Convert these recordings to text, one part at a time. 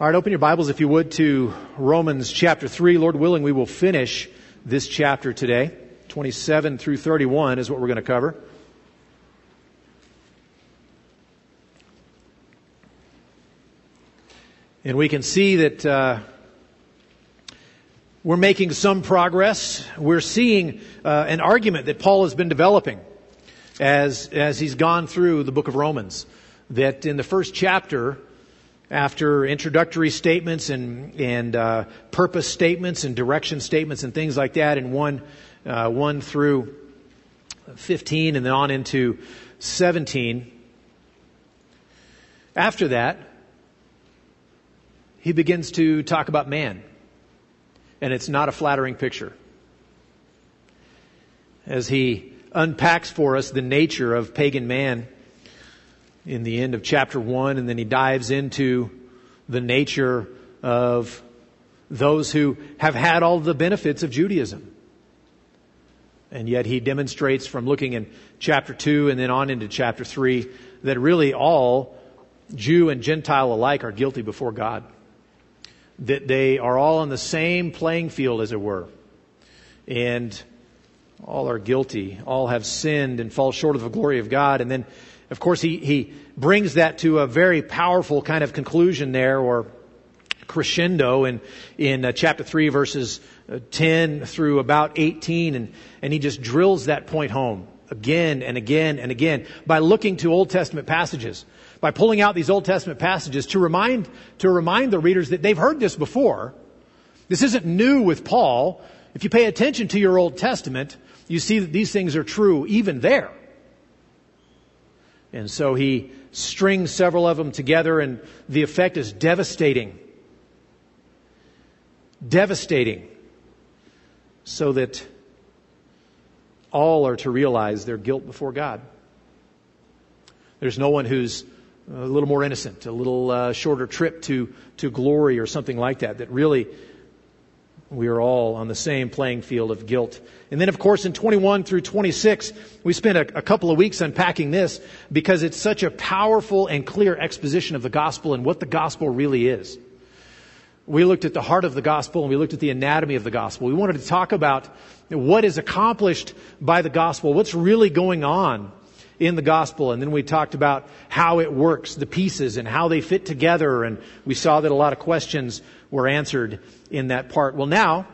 All right, open your Bibles, if you would, to Romans chapter 3. Lord willing, we will finish this chapter today. 27 through 31 is what we're going to cover. And we can see that uh, we're making some progress. We're seeing uh, an argument that Paul has been developing as, as he's gone through the book of Romans. That in the first chapter, after introductory statements and, and uh, purpose statements and direction statements and things like that in 1, uh, 1 through 15 and then on into 17. After that, he begins to talk about man. And it's not a flattering picture. As he unpacks for us the nature of pagan man in the end of chapter 1, and then he dives into the nature of those who have had all the benefits of Judaism. And yet he demonstrates from looking in chapter 2 and then on into chapter 3 that really all Jew and Gentile alike are guilty before God. That they are all on the same playing field, as it were. And all are guilty. All have sinned and fall short of the glory of God. And then of course, he, he brings that to a very powerful kind of conclusion there, or crescendo in, in uh, chapter 3, verses uh, 10 through about 18, and, and he just drills that point home again and again and again by looking to Old Testament passages, by pulling out these Old Testament passages to remind, to remind the readers that they've heard this before. This isn't new with Paul. If you pay attention to your Old Testament, you see that these things are true even there. And so he strings several of them together, and the effect is devastating. Devastating. So that all are to realize their guilt before God. There's no one who's a little more innocent, a little uh, shorter trip to, to glory or something like that, that really we are all on the same playing field of guilt. And then, of course, in 21 through 26, we spent a, a, couple of weeks unpacking this because it's such a powerful and clear exposition of the gospel and what the gospel really is. We looked at the heart of the gospel and we looked at the anatomy of the gospel. We wanted to talk about what is accomplished by the gospel, what's really going on in the gospel. And then we talked about how it works, the pieces, and how they fit together. And we saw that a lot of questions were answered in that part. Well, now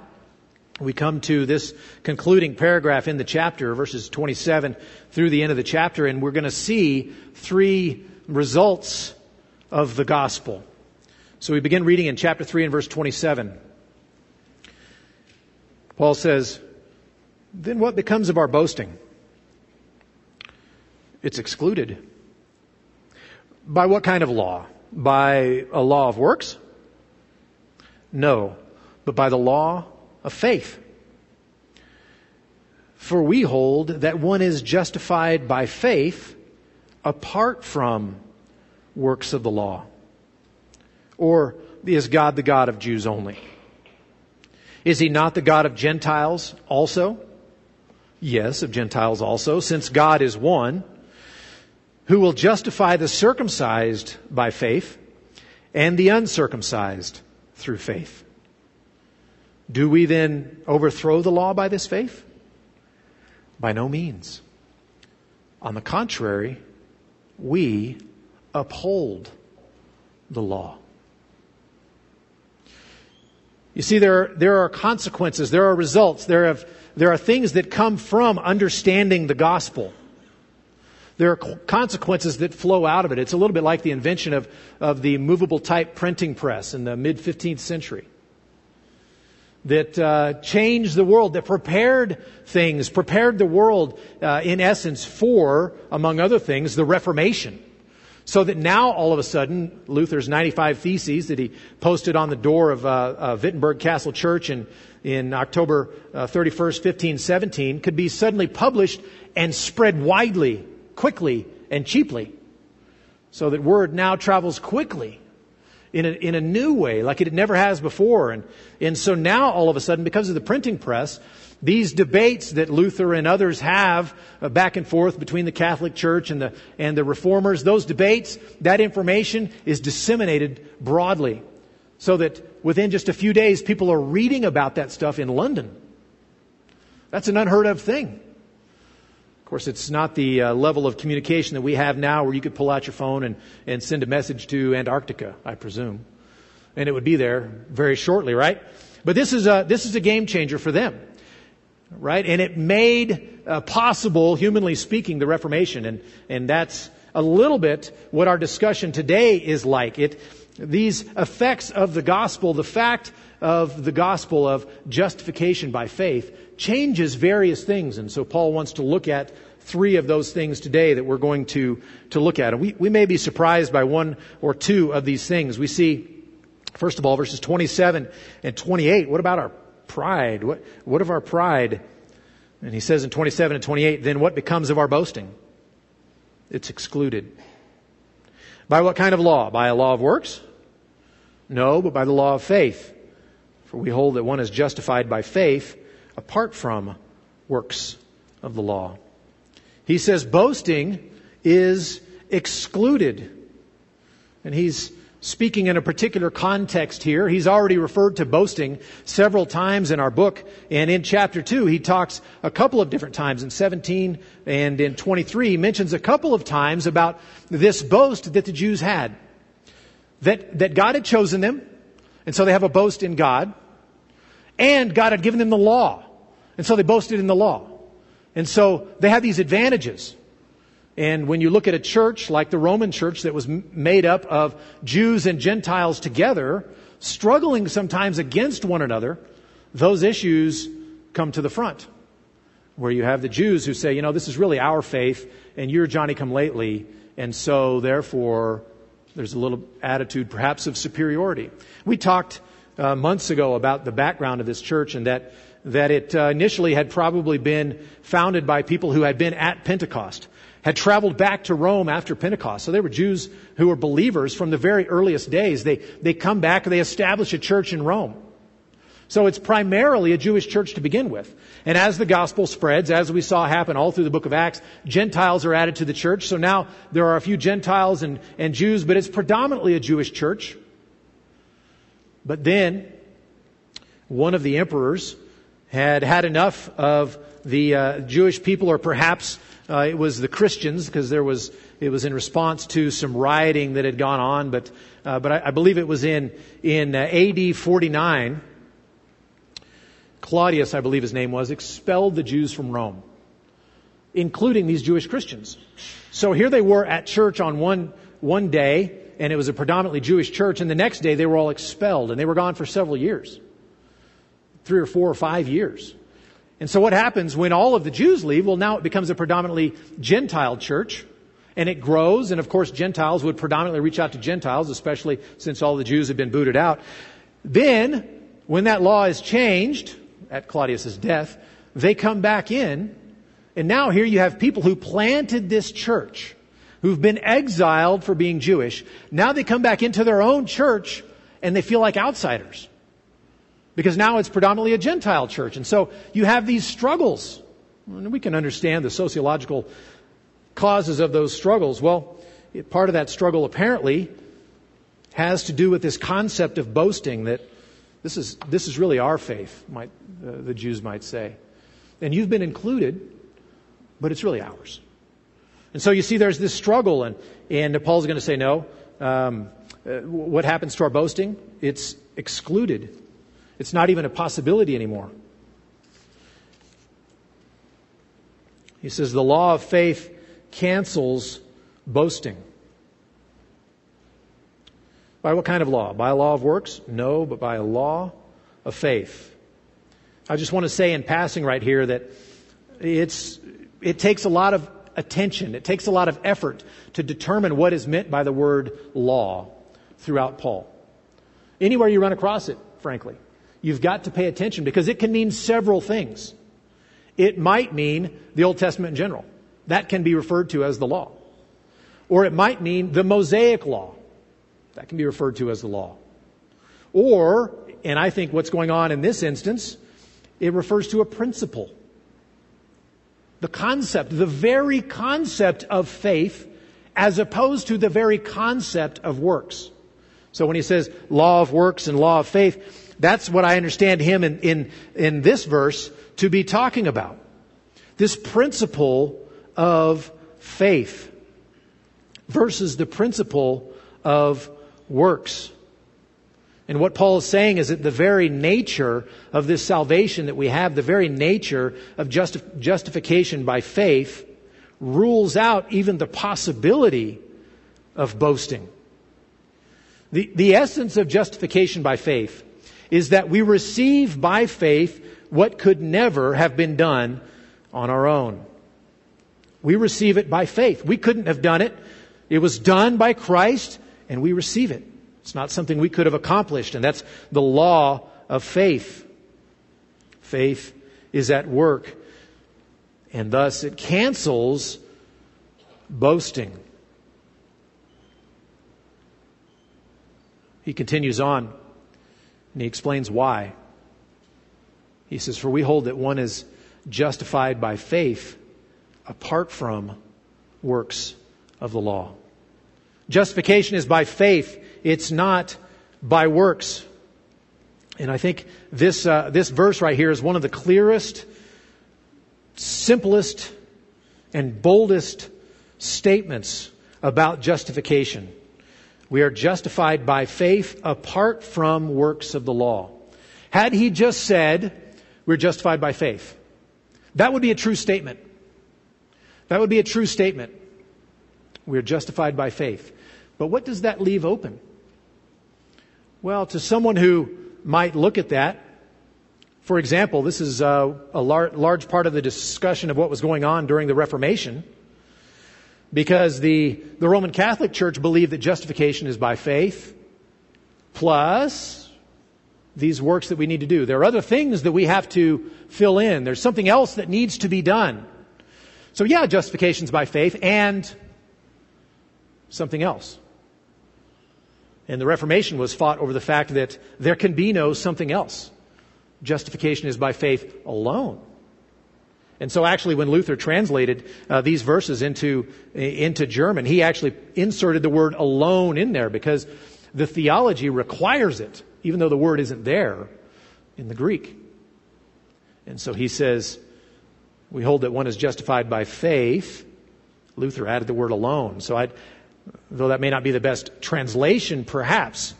we come to this concluding paragraph in the chapter, verses 27 through the end of the chapter, and we're going to see three results of the gospel. So we begin reading in chapter 3 and verse 27. Paul says, Then what becomes of our boasting? It's excluded. By what kind of law? By a law of works? No, but by the law of faith. For we hold that one is justified by faith apart from works of the law. Or is God the God of Jews only? Is he not the God of Gentiles also? Yes, of Gentiles also, since God is one who will justify the circumcised by faith and the uncircumcised through faith. Do we then overthrow the law by this faith? By no means. On the contrary, we uphold the law. You see, there, there are consequences, there are results, there, have, there are things that come from understanding the gospel. There are consequences that flow out of it. It's a little bit like the invention of, of the movable type printing press in the mid 15th century that uh, changed the world, that prepared things, prepared the world, uh, in essence, for, among other things, the Reformation. So that now, all of a sudden, Luther's 95 Theses that he posted on the door of uh, uh Wittenberg Castle Church in, in October 31st, 1517, could be suddenly published and spread widely quickly and cheaply. So that word now travels quickly in a, in a new way, like it never has before. And, and so now, all of a sudden, because of the printing press, these debates that Luther and others have uh, back and forth between the Catholic Church and the, and the Reformers, those debates, that information is disseminated broadly. So that within just a few days, people are reading about that stuff in London. That's an unheard of thing. Of course, it's not the uh, level of communication that we have now where you could pull out your phone and, and send a message to Antarctica, I presume. And it would be there very shortly, right? But this is a, this is a game changer for them. Right? And it made uh, possible, humanly speaking, the Reformation. And, and that's a little bit what our discussion today is like. It, these effects of the gospel, the fact of the gospel of justification by faith changes various things. And so Paul wants to look at three of those things today that we're going to, to look at. And we, we may be surprised by one or two of these things. We see, first of all, verses 27 and 28. What about our pride? What, what of our pride? And he says in 27 and 28, then what becomes of our boasting? It's excluded. By what kind of law? By a law of works? No, but by the law of faith. For we hold that one is justified by faith apart from works of the law. He says boasting is excluded. And he's speaking in a particular context here. He's already referred to boasting several times in our book. And in chapter 2, he talks a couple of different times. In 17 and in 23, he mentions a couple of times about this boast that the Jews had. That, that God had chosen them, and so they have a boast in God. And God had given them the law. And so they boasted in the law. And so they had these advantages. And when you look at a church like the Roman church that was made up of Jews and Gentiles together, struggling sometimes against one another, those issues come to the front. Where you have the Jews who say, you know, this is really our faith and you're Johnny come lately. And so therefore, there's a little attitude perhaps of superiority. We talked uh, months ago about the background of this church and that that it uh, initially had probably been founded by people who had been at Pentecost, had traveled back to Rome after Pentecost. So they were Jews who were believers from the very earliest days. They they come back and they establish a church in Rome. So it's primarily a Jewish church to begin with. And as the gospel spreads, as we saw happen all through the book of Acts, Gentiles are added to the church. So now there are a few Gentiles and, and Jews, but it's predominantly a Jewish church. But then, one of the emperors had had enough of the uh, Jewish people, or perhaps uh, it was the Christians, because there was it was in response to some rioting that had gone on. But uh, but I, I, believe it was in in uh, A.D. 49. Claudius, I believe his name was, expelled the Jews from Rome, including these Jewish Christians. So here they were at church on one one day, and it was a predominantly Jewish church, and the next day they were all expelled, and they were gone for several years. Three or four or five years. And so what happens when all of the Jews leave? Well, now it becomes a predominantly Gentile church, and it grows, and of course Gentiles would predominantly reach out to Gentiles, especially since all the Jews had been booted out. Then, when that law is changed, at Claudius's death, they come back in, and now here you have people who planted this church who've been exiled for being Jewish. Now they come back into their own church and they feel like outsiders. Because now it's predominantly a Gentile church. And so you have these struggles. And we can understand the sociological causes of those struggles. Well, part of that struggle apparently has to do with this concept of boasting that this is, this is really our faith, might, uh, the Jews might say. And you've been included, but it's really ours. And so you see there's this struggle, and, and Paul's going to say, no. Um, uh, what happens to our boasting? It's excluded. It's not even a possibility anymore. He says the law of faith cancels boasting. By what kind of law? By a law of works? No, but by a law of faith. I just want to say in passing right here that it's, it takes a lot of attention. It takes a lot of effort to determine what is meant by the word law throughout Paul. Anywhere you run across it, frankly, you've got to pay attention because it can mean several things. It might mean the Old Testament in general. That can be referred to as the law. Or it might mean the Mosaic law. That can be referred to as the law. Or, and I think what's going on in this instance, it refers to a principle. The concept, the very concept of faith, as opposed to the very concept of works. So when he says law of works and law of faith, that's what I understand him in, in, in this verse to be talking about. This principle of faith versus the principle of works. And what Paul is saying is that the very nature of this salvation that we have, the very nature of justi- justification by faith, rules out even the possibility of boasting. The, the essence of justification by faith is that we receive by faith what could never have been done on our own. We receive it by faith. We couldn't have done it. It was done by Christ, and we receive it. It's not something we could have accomplished, and that's the law of faith. Faith is at work, and thus it cancels boasting. He continues on, and he explains why. He says, For we hold that one is justified by faith apart from works of the law. Justification is by faith it's not by works. And I think this, uh, this verse right here is one of the clearest, simplest, and boldest statements about justification. We are justified by faith apart from works of the law. Had he just said, we're justified by faith, that would be a true statement. That would be a true statement. We're justified by faith. But what does that leave open? Well, to someone who might look at that, for example, this is uh, a, a lar- large part of the discussion of what was going on during the Reformation, because the, the Roman Catholic Church believed that justification is by faith, plus these works that we need to do. There are other things that we have to fill in. There's something else that needs to be done. So yeah, justification is by faith and something else. And the Reformation was fought over the fact that there can be no something else. Justification is by faith alone. And so actually when Luther translated uh, these verses into, into German, he actually inserted the word alone in there because the theology requires it, even though the word isn't there in the Greek. And so he says, we hold that one is justified by faith. Luther added the word alone. So I'd, though that may not be the best translation, perhaps,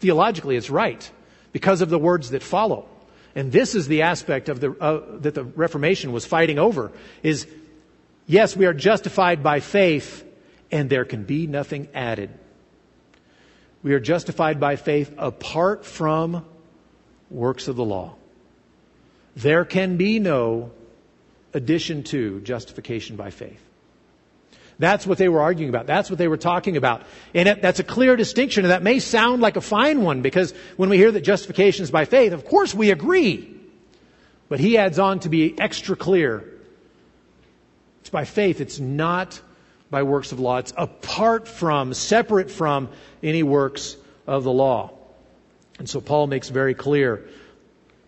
theologically it's right because of the words that follow. And this is the aspect of the, uh, that the Reformation was fighting over is, yes, we are justified by faith and there can be nothing added. We are justified by faith apart from works of the law. There can be no addition to justification by faith. That's what they were arguing about. That's what they were talking about. And it, that's a clear distinction, and that may sound like a fine one because when we hear that justification is by faith, of course we agree. But he adds on to be extra clear. It's by faith. It's not by works of law. It's apart from, separate from any works of the law. And so Paul makes very clear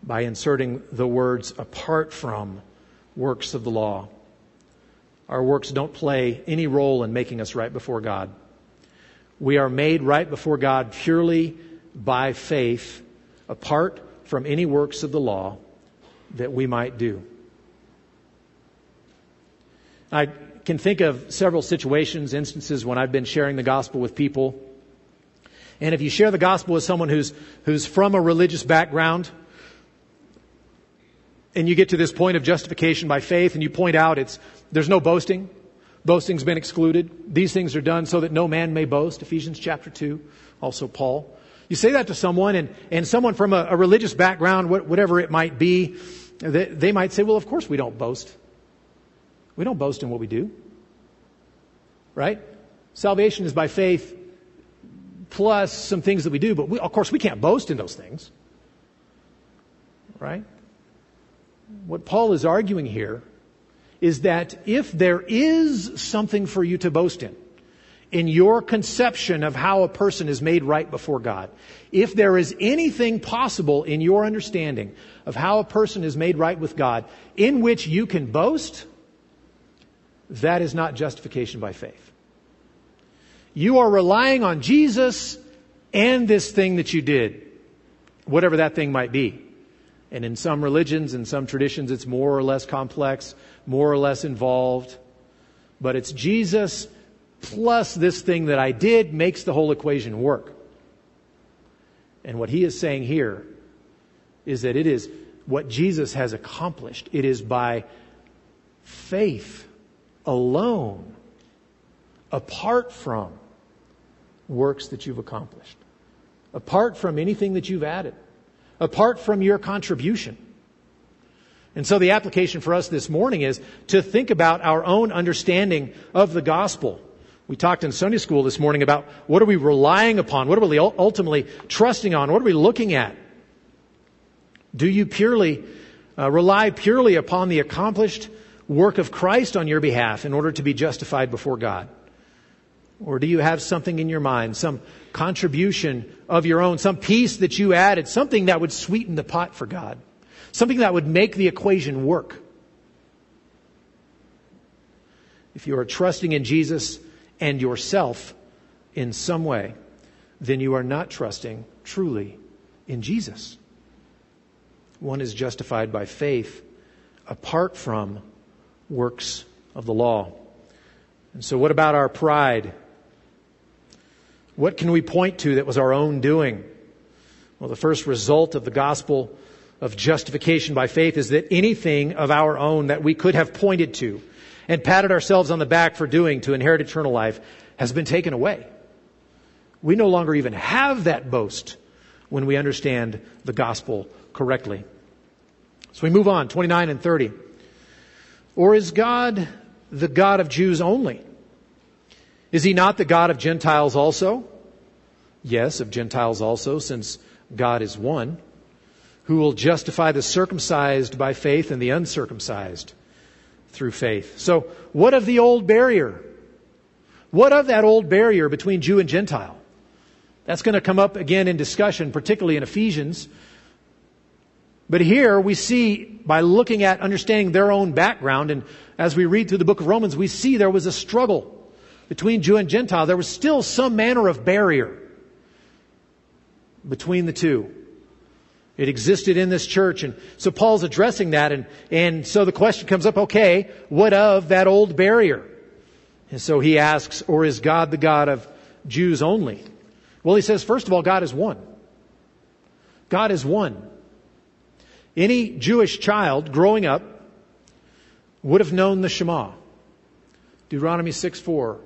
by inserting the words apart from works of the law. Our works don't play any role in making us right before God. We are made right before God purely by faith, apart from any works of the law that we might do. I can think of several situations, instances when I've been sharing the gospel with people. And if you share the gospel with someone who's, who's from a religious background, and you get to this point of justification by faith and you point out it's, there's no boasting. Boasting's been excluded. These things are done so that no man may boast. Ephesians chapter 2, also Paul. You say that to someone and, and someone from a, a religious background, whatever it might be, they, they might say, well, of course we don't boast. We don't boast in what we do. Right? Salvation is by faith plus some things that we do, but we, of course we can't boast in those things. Right? What Paul is arguing here is that if there is something for you to boast in, in your conception of how a person is made right before God, if there is anything possible in your understanding of how a person is made right with God in which you can boast, that is not justification by faith. You are relying on Jesus and this thing that you did, whatever that thing might be. And in some religions and some traditions, it's more or less complex, more or less involved. But it's Jesus plus this thing that I did makes the whole equation work. And what he is saying here is that it is what Jesus has accomplished. It is by faith alone, apart from works that you've accomplished, apart from anything that you've added, apart from your contribution. And so the application for us this morning is to think about our own understanding of the gospel. We talked in Sunday school this morning about what are we relying upon? What are we ultimately trusting on? What are we looking at? Do you purely uh, rely purely upon the accomplished work of Christ on your behalf in order to be justified before God? Or do you have something in your mind, some contribution of your own, some piece that you added, something that would sweeten the pot for God, something that would make the equation work? If you are trusting in Jesus and yourself in some way, then you are not trusting truly in Jesus. One is justified by faith apart from works of the law. And so, what about our pride? What can we point to that was our own doing? Well, the first result of the gospel of justification by faith is that anything of our own that we could have pointed to and patted ourselves on the back for doing to inherit eternal life has been taken away. We no longer even have that boast when we understand the gospel correctly. So we move on, 29 and 30. Or is God the God of Jews only? Is he not the God of Gentiles also? Yes, of Gentiles also, since God is one, who will justify the circumcised by faith and the uncircumcised through faith. So, what of the old barrier? What of that old barrier between Jew and Gentile? That's going to come up again in discussion, particularly in Ephesians, but here we see, by looking at understanding their own background, and as we read through the book of Romans, we see there was a struggle between Jew and Gentile. There was still some manner of barrier between the two. It existed in this church, and so Paul's addressing that, and, and so the question comes up, okay, what of that old barrier? And so he asks, or is God the God of Jews only? Well, he says, first of all, God is one. God is one. Any Jewish child growing up would have known the Shema. Deuteronomy 6 4.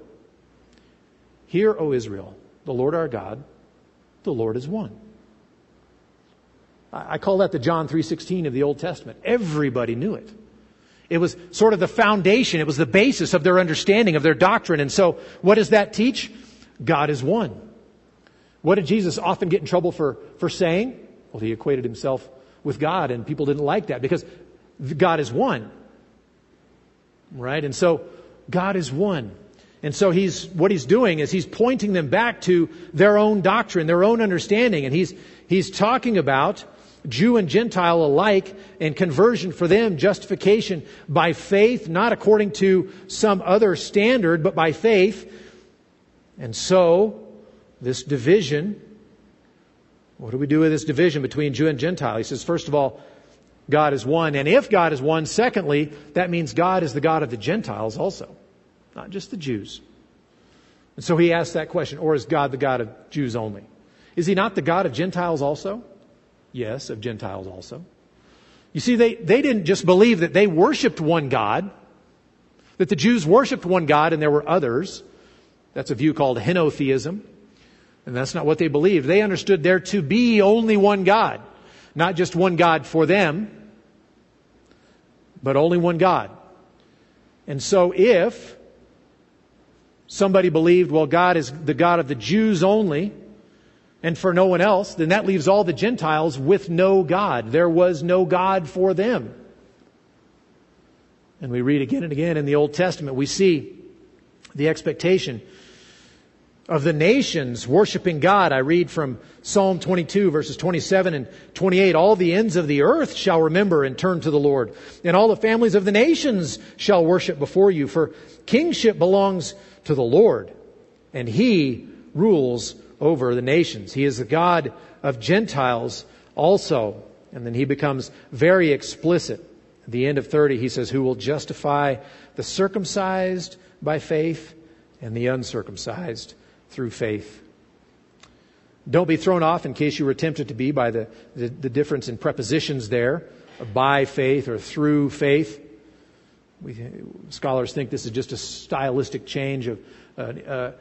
Hear, O Israel, the Lord our God, the Lord is one. I call that the John 3:16 of the Old Testament. Everybody knew it. It was sort of the foundation, it was the basis of their understanding of their doctrine. And so, what does that teach? God is one. What did Jesus often get in trouble for, for saying? Well, he equated himself with God, and people didn't like that because God is one. Right? And so God is one. And so he's, what he's doing is he's pointing them back to their own doctrine, their own understanding. And he's, he's talking about Jew and Gentile alike and conversion for them, justification by faith, not according to some other standard, but by faith. And so, this division what do we do with this division between Jew and Gentile? He says, first of all, God is one. And if God is one, secondly, that means God is the God of the Gentiles also, not just the Jews. And so he asks that question, or is God the God of Jews only? Is he not the God of Gentiles also? Yes, of Gentiles also. You see, they, they didn't just believe that they worshiped one God, that the Jews worshiped one God and there were others. That's a view called henotheism. And that's not what they believed. They understood there to be only one God. Not just one God for them, but only one God. And so if somebody believed, well, God is the God of the Jews only, and for no one else, then that leaves all the Gentiles with no God. There was no God for them. And we read again and again in the Old Testament, we see the expectation of the nations worshiping God. I read from Psalm 22 verses 27 and 28. All the ends of the earth shall remember and turn to the Lord, and all the families of the nations shall worship before you, for kingship belongs to the Lord, and he rules over the nations. He is the God of Gentiles also. And then he becomes very explicit. At the end of 30, he says, Who will justify the circumcised by faith and the uncircumcised through faith. Don't be thrown off in case you were tempted to be by the, the, the difference in prepositions there, by faith or through faith. We, scholars think this is just a stylistic change of uh, uh,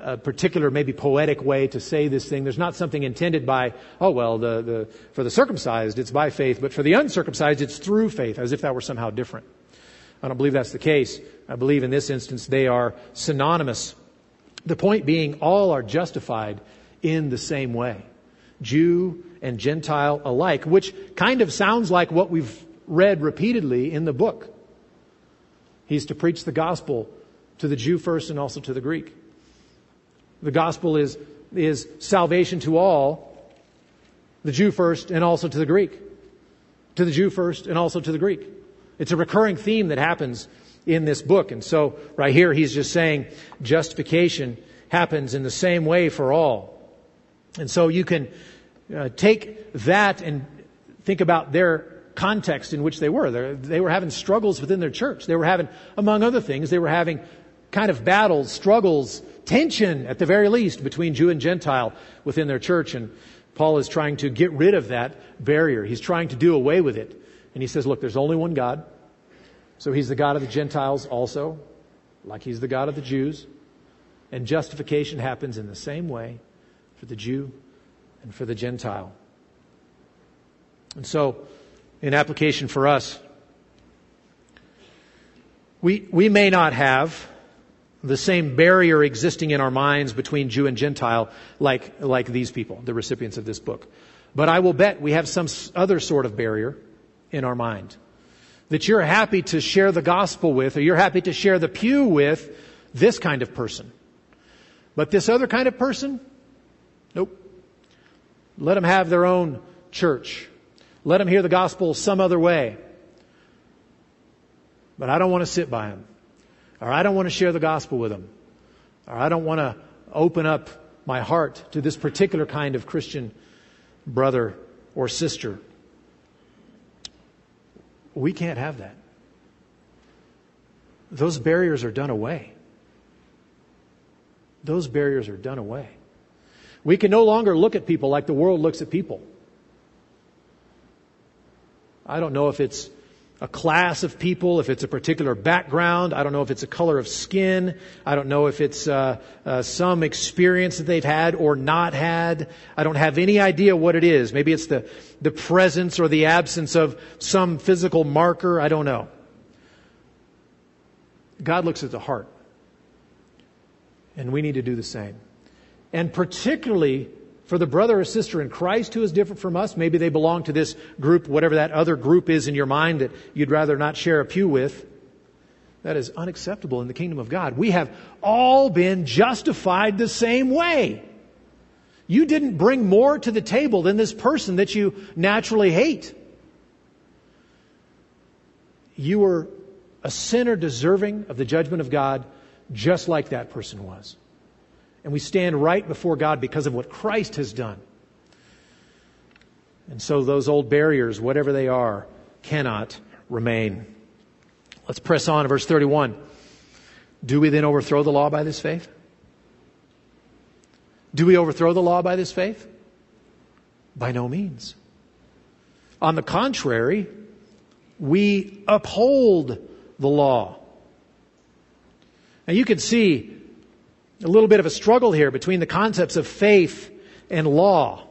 a particular, maybe poetic way to say this thing. There's not something intended by, oh well, the, the, for the circumcised it's by faith, but for the uncircumcised it's through faith, as if that were somehow different. I don't believe that's the case. I believe in this instance they are synonymous. The point being, all are justified in the same way. Jew and Gentile alike, which kind of sounds like what we've read repeatedly in the book. He's to preach the gospel to the Jew first and also to the Greek. The gospel is, is salvation to all, the Jew first and also to the Greek. To the Jew first and also to the Greek. It's a recurring theme that happens in this book. And so, right here, he's just saying justification happens in the same way for all. And so you can uh, take that and think about their context in which they were. They're, they were having struggles within their church. They were having, among other things, they were having kind of battles, struggles, tension at the very least between Jew and Gentile within their church. And Paul is trying to get rid of that barrier. He's trying to do away with it. And he says, look, there's only one God. So he's the God of the Gentiles also, like he's the God of the Jews. And justification happens in the same way for the Jew and for the Gentile. And so, in application for us, we, we may not have the same barrier existing in our minds between Jew and Gentile like, like these people, the recipients of this book. But I will bet we have some other sort of barrier in our mind that you're happy to share the gospel with or you're happy to share the pew with this kind of person. But this other kind of person, nope. Let them have their own church. Let them hear the gospel some other way. But I don't want to sit by them. Or I don't want to share the gospel with them. Or I don't want to open up my heart to this particular kind of Christian brother or sister. We can't have that. Those barriers are done away. Those barriers are done away. We can no longer look at people like the world looks at people. I don't know if it's a class of people, if it's a particular background. I don't know if it's a color of skin. I don't know if it's uh, uh, some experience that they've had or not had. I don't have any idea what it is. Maybe it's the, the presence or the absence of some physical marker. I don't know. God looks at the heart. And we need to do the same. And particularly for the brother or sister in Christ who is different from us, maybe they belong to this group, whatever that other group is in your mind that you'd rather not share a pew with, that is unacceptable in the kingdom of God. We have all been justified the same way. You didn't bring more to the table than this person that you naturally hate. You were a sinner deserving of the judgment of God just like that person was. And we stand right before God because of what Christ has done. And so those old barriers, whatever they are, cannot remain. Let's press on to verse 31. Do we then overthrow the law by this faith? Do we overthrow the law by this faith? By no means. On the contrary, we uphold the law. Now you can see a little bit of a struggle here between the concepts of faith and law.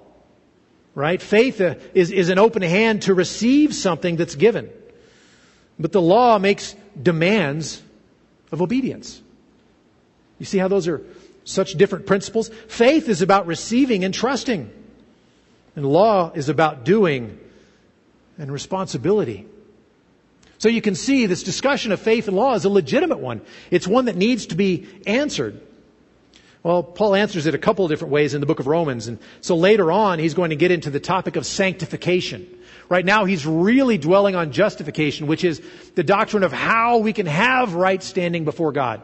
Right? Faith uh, is, is an open hand to receive something that's given. But the law makes demands of obedience. You see how those are such different principles? Faith is about receiving and trusting. And law is about doing and responsibility. So you can see this discussion of faith and law is a legitimate one. It's one that needs to be answered. Well, Paul answers it a couple of different ways in the book of Romans. And so later on, he's going to get into the topic of sanctification. Right now, he's really dwelling on justification, which is the doctrine of how we can have right standing before God.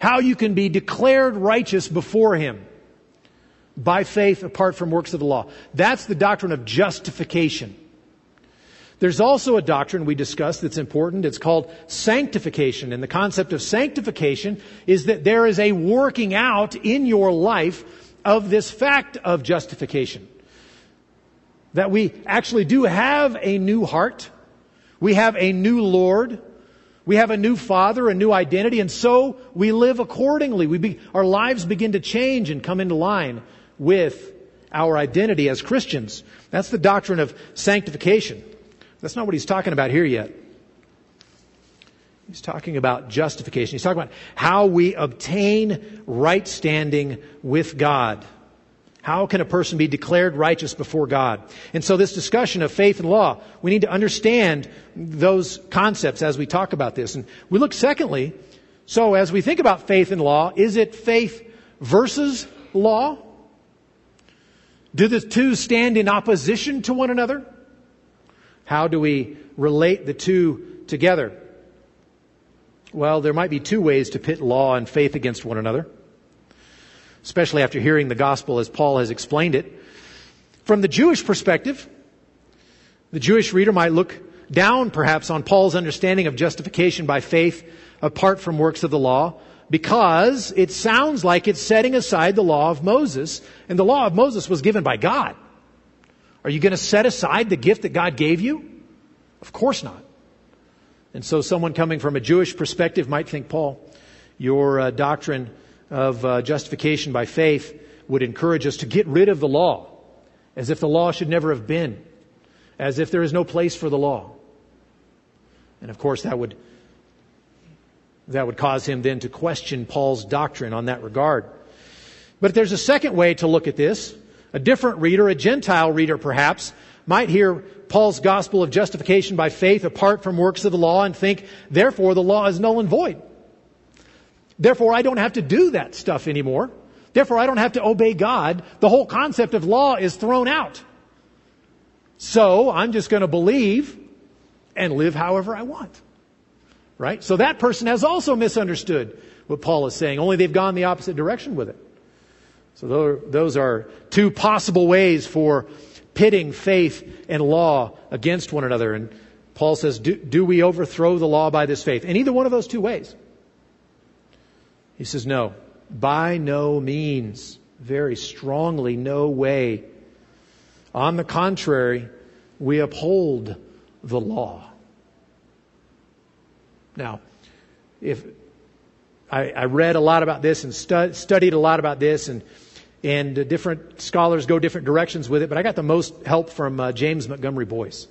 How you can be declared righteous before Him by faith apart from works of the law. That's the doctrine of justification. There's also a doctrine we discussed that's important. It's called sanctification. And the concept of sanctification is that there is a working out in your life of this fact of justification. That we actually do have a new heart. We have a new Lord. We have a new father, a new identity, and so we live accordingly. We be, our lives begin to change and come into line with our identity as Christians. That's the doctrine of sanctification. That's not what he's talking about here yet. He's talking about justification. He's talking about how we obtain right standing with God. How can a person be declared righteous before God? And so this discussion of faith and law, we need to understand those concepts as we talk about this. And we look secondly, so as we think about faith and law, is it faith versus law? Do the two stand in opposition to one another? How do we relate the two together? Well, there might be two ways to pit law and faith against one another, especially after hearing the gospel as Paul has explained it. From the Jewish perspective, the Jewish reader might look down perhaps on Paul's understanding of justification by faith apart from works of the law because it sounds like it's setting aside the law of Moses, and the law of Moses was given by God. Are you going to set aside the gift that God gave you? Of course not. And so someone coming from a Jewish perspective might think, Paul, your uh, doctrine of uh, justification by faith would encourage us to get rid of the law, as if the law should never have been, as if there is no place for the law. And of course, that would that would cause him then to question Paul's doctrine on that regard. But there's a second way to look at this. A different reader, a Gentile reader perhaps, might hear Paul's gospel of justification by faith apart from works of the law and think, therefore the law is null and void. Therefore I don't have to do that stuff anymore. Therefore I don't have to obey God. The whole concept of law is thrown out. So I'm just going to believe and live however I want. Right? So that person has also misunderstood what Paul is saying, only they've gone the opposite direction with it. So those are two possible ways for pitting faith and law against one another. And Paul says, do, do we overthrow the law by this faith? In either one of those two ways. He says, no, by no means. Very strongly, no way. On the contrary, we uphold the law. Now, if I, I read a lot about this and stu- studied a lot about this, and and uh, different scholars go different directions with it, but I got the most help from uh, James Montgomery Boice,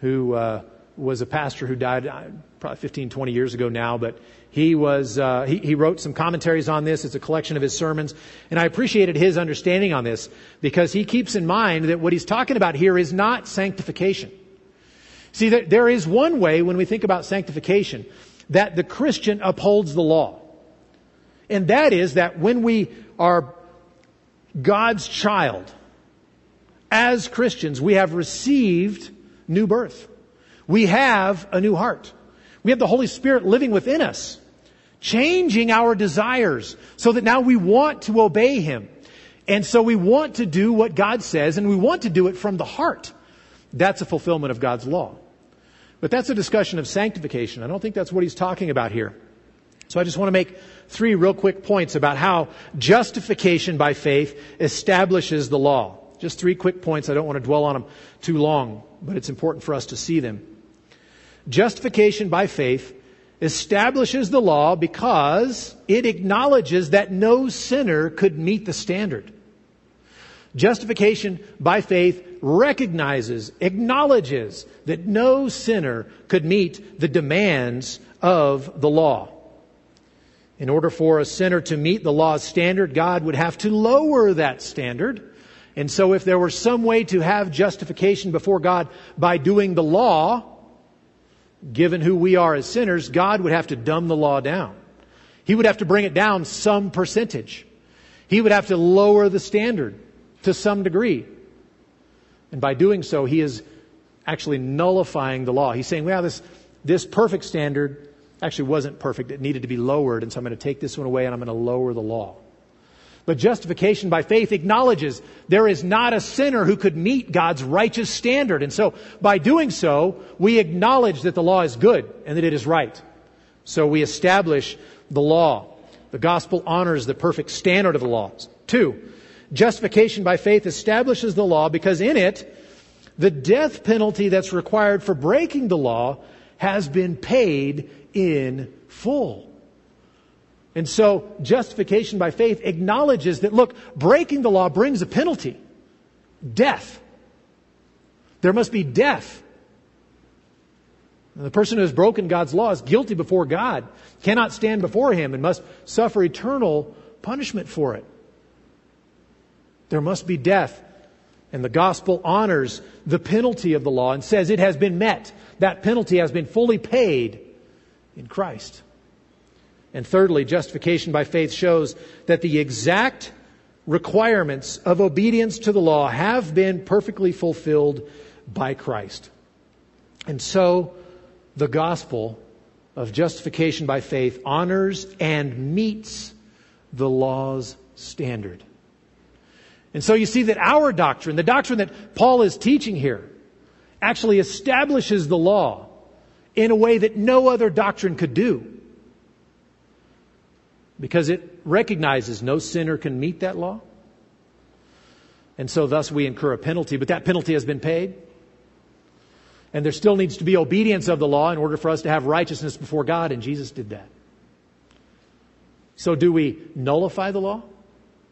who uh, was a pastor who died uh, probably 15, 20 years ago now, but he was uh, he, he wrote some commentaries on this. It's a collection of his sermons, and I appreciated his understanding on this because he keeps in mind that what he's talking about here is not sanctification. See, there is one way when we think about sanctification that the Christian upholds the law. And that is that when we are God's child, as Christians, we have received new birth. We have a new heart. We have the Holy Spirit living within us, changing our desires so that now we want to obey Him. And so we want to do what God says and we want to do it from the heart. That's a fulfillment of God's law. But that's a discussion of sanctification. I don't think that's what he's talking about here. So I just want to make three real quick points about how justification by faith establishes the law. Just three quick points. I don't want to dwell on them too long, but it's important for us to see them. Justification by faith establishes the law because it acknowledges that no sinner could meet the standard. Justification by faith recognizes, acknowledges that no sinner could meet the demands of the law. In order for a sinner to meet the law's standard, God would have to lower that standard. And so if there were some way to have justification before God by doing the law, given who we are as sinners, God would have to dumb the law down. He would have to bring it down some percentage. He would have to lower the standard to some degree. And by doing so, he is actually nullifying the law. He's saying, well, this, this perfect standard actually wasn't perfect. It needed to be lowered. And so I'm going to take this one away and I'm going to lower the law. But justification by faith acknowledges there is not a sinner who could meet God's righteous standard. And so by doing so, we acknowledge that the law is good and that it is right. So we establish the law. The gospel honors the perfect standard of the laws. Two, justification by faith establishes the law because in it, the death penalty that's required for breaking the law has been paid in full. And so justification by faith acknowledges that, look, breaking the law brings a penalty. Death. There must be death. And the person who has broken God's law is guilty before God, cannot stand before Him, and must suffer eternal punishment for it. There must be death. And the gospel honors the penalty of the law and says it has been met. That penalty has been fully paid in Christ. And thirdly, justification by faith shows that the exact requirements of obedience to the law have been perfectly fulfilled by Christ. And so, the gospel of justification by faith honors and meets the law's standard. And so you see that our doctrine, the doctrine that Paul is teaching here, actually establishes the law in a way that no other doctrine could do because it recognizes no sinner can meet that law. And so thus we incur a penalty, but that penalty has been paid. And there still needs to be obedience of the law in order for us to have righteousness before God, and Jesus did that. So do we nullify the law?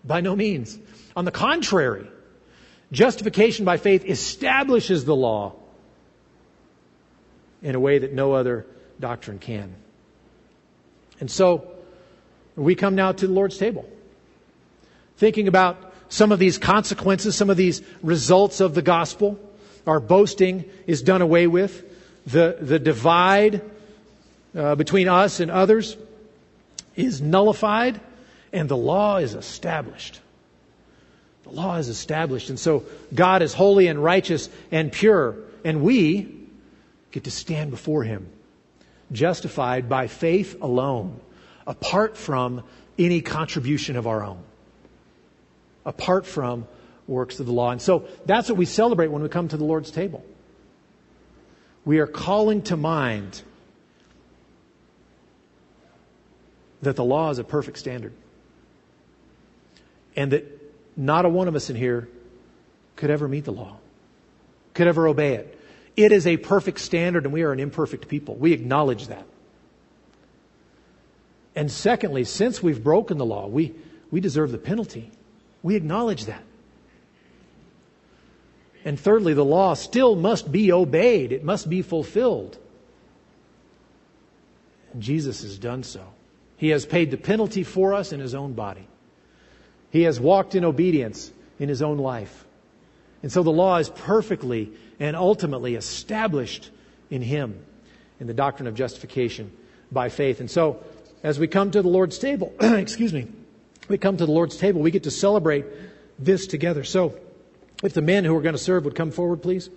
By no means. On the contrary, justification by faith establishes the law in a way that no other doctrine can. And so, we come now to the Lord's table. Thinking about some of these consequences, some of these results of the gospel. Our boasting is done away with. The, the divide uh, between us and others is nullified, and the law is established. The law is established. And so God is holy and righteous and pure, and we get to stand before Him, justified by faith alone apart from any contribution of our own, apart from works of the law. And so that's what we celebrate when we come to the Lord's table. We are calling to mind that the law is a perfect standard. And that not a one of us in here could ever meet the law, could ever obey it. It is a perfect standard, and we are an imperfect people. We acknowledge that. And secondly, since we've broken the law, we, we deserve the penalty. We acknowledge that. And thirdly, the law still must be obeyed. It must be fulfilled. And Jesus has done so. He has paid the penalty for us in His own body. He has walked in obedience in His own life. And so the law is perfectly and ultimately established in Him in the doctrine of justification by faith. And so as we come to the Lord's table, excuse me, we come to the Lord's table, we get to celebrate this together. So, if the men who are going to serve would come forward, please.